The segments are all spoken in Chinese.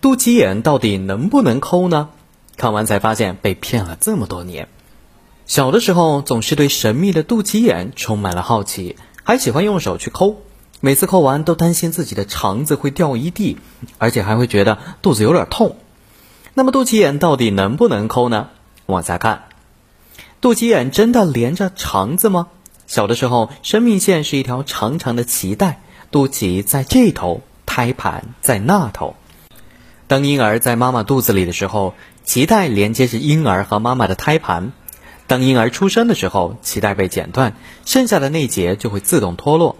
肚脐眼到底能不能抠呢？看完才发现被骗了这么多年。小的时候总是对神秘的肚脐眼充满了好奇，还喜欢用手去抠。每次抠完都担心自己的肠子会掉一地，而且还会觉得肚子有点痛。那么肚脐眼到底能不能抠呢？往下看，肚脐眼真的连着肠子吗？小的时候，生命线是一条长长的脐带，肚脐在这头，胎盘在那头。当婴儿在妈妈肚子里的时候，脐带连接着婴儿和妈妈的胎盘。当婴儿出生的时候，脐带被剪断，剩下的那节就会自动脱落。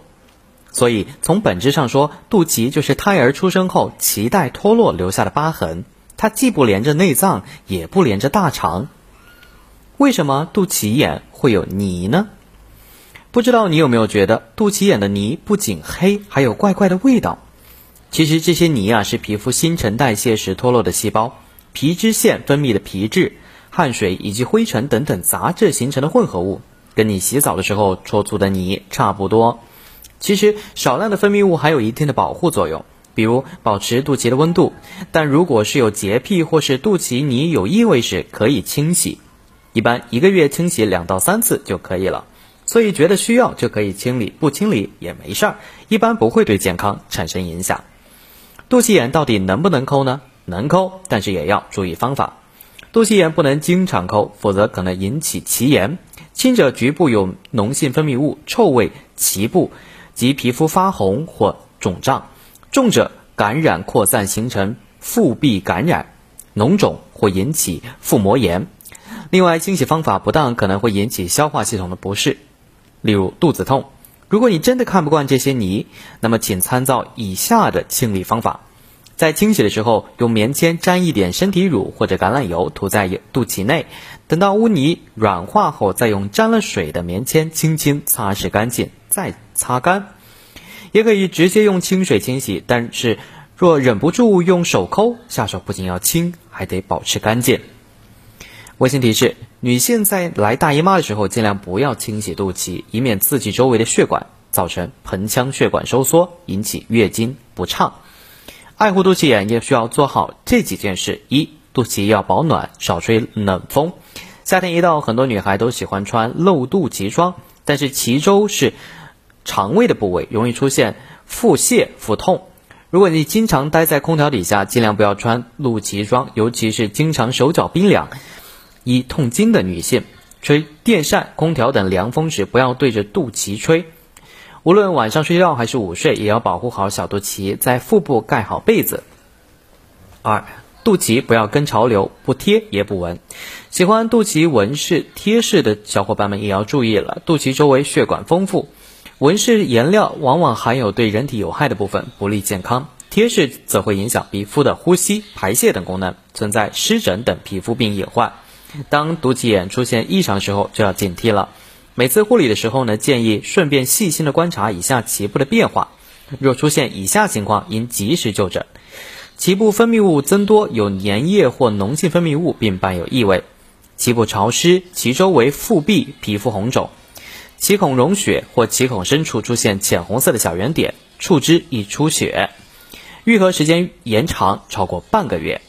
所以，从本质上说，肚脐就是胎儿出生后脐带脱落留下的疤痕。它既不连着内脏，也不连着大肠。为什么肚脐眼会有泥呢？不知道你有没有觉得，肚脐眼的泥不仅黑，还有怪怪的味道。其实这些泥啊，是皮肤新陈代谢时脱落的细胞、皮脂腺分泌的皮质、汗水以及灰尘等等杂质形成的混合物，跟你洗澡的时候搓出的泥差不多。其实少量的分泌物还有一定的保护作用，比如保持肚脐的温度。但如果是有洁癖或是肚脐泥有异味时，可以清洗。一般一个月清洗两到三次就可以了，所以觉得需要就可以清理，不清理也没事儿，一般不会对健康产生影响。肚脐眼到底能不能抠呢？能抠，但是也要注意方法。肚脐眼不能经常抠，否则可能引起脐炎。轻者局部有脓性分泌物、臭味、脐部及皮肤发红或肿胀；重者感染扩散形成腹壁感染、脓肿或引起腹膜炎。另外，清洗方法不当可能会引起消化系统的不适，例如肚子痛。如果你真的看不惯这些泥，那么请参照以下的清理方法：在清洗的时候，用棉签沾一点身体乳或者橄榄油涂在肚脐内，等到污泥软化后，再用沾了水的棉签轻轻擦拭干净，再擦干。也可以直接用清水清洗，但是若忍不住用手抠，下手不仅要轻，还得保持干净。温馨提示：女性在来大姨妈的时候，尽量不要清洗肚脐，以免刺激周围的血管，造成盆腔血管收缩，引起月经不畅。爱护肚脐眼也需要做好这几件事：一、肚脐要保暖，少吹冷风。夏天一到，很多女孩都喜欢穿露肚脐装，但是脐周是肠胃的部位，容易出现腹泻、腹痛。如果你经常待在空调底下，尽量不要穿露脐装，尤其是经常手脚冰凉。一痛经的女性，吹电扇、空调等凉风时，不要对着肚脐吹。无论晚上睡觉还是午睡，也要保护好小肚脐，在腹部盖好被子。二，肚脐不要跟潮流，不贴也不纹。喜欢肚脐纹饰贴饰的小伙伴们也要注意了，肚脐周围血管丰富，纹饰颜料往往含有对人体有害的部分，不利健康。贴饰则会影响皮肤的呼吸、排泄等功能，存在湿疹等皮肤病隐患。当肚脐眼出现异常时候，就要警惕了。每次护理的时候呢，建议顺便细心的观察以下脐部的变化。若出现以下情况，应及时就诊：脐部分泌物增多，有粘液或脓性分泌物，并伴有异味；脐部潮湿，脐周围腹壁皮肤红肿；脐孔溶血或脐孔深处出现浅红色的小圆点；触之易出血；愈合时间延长超过半个月。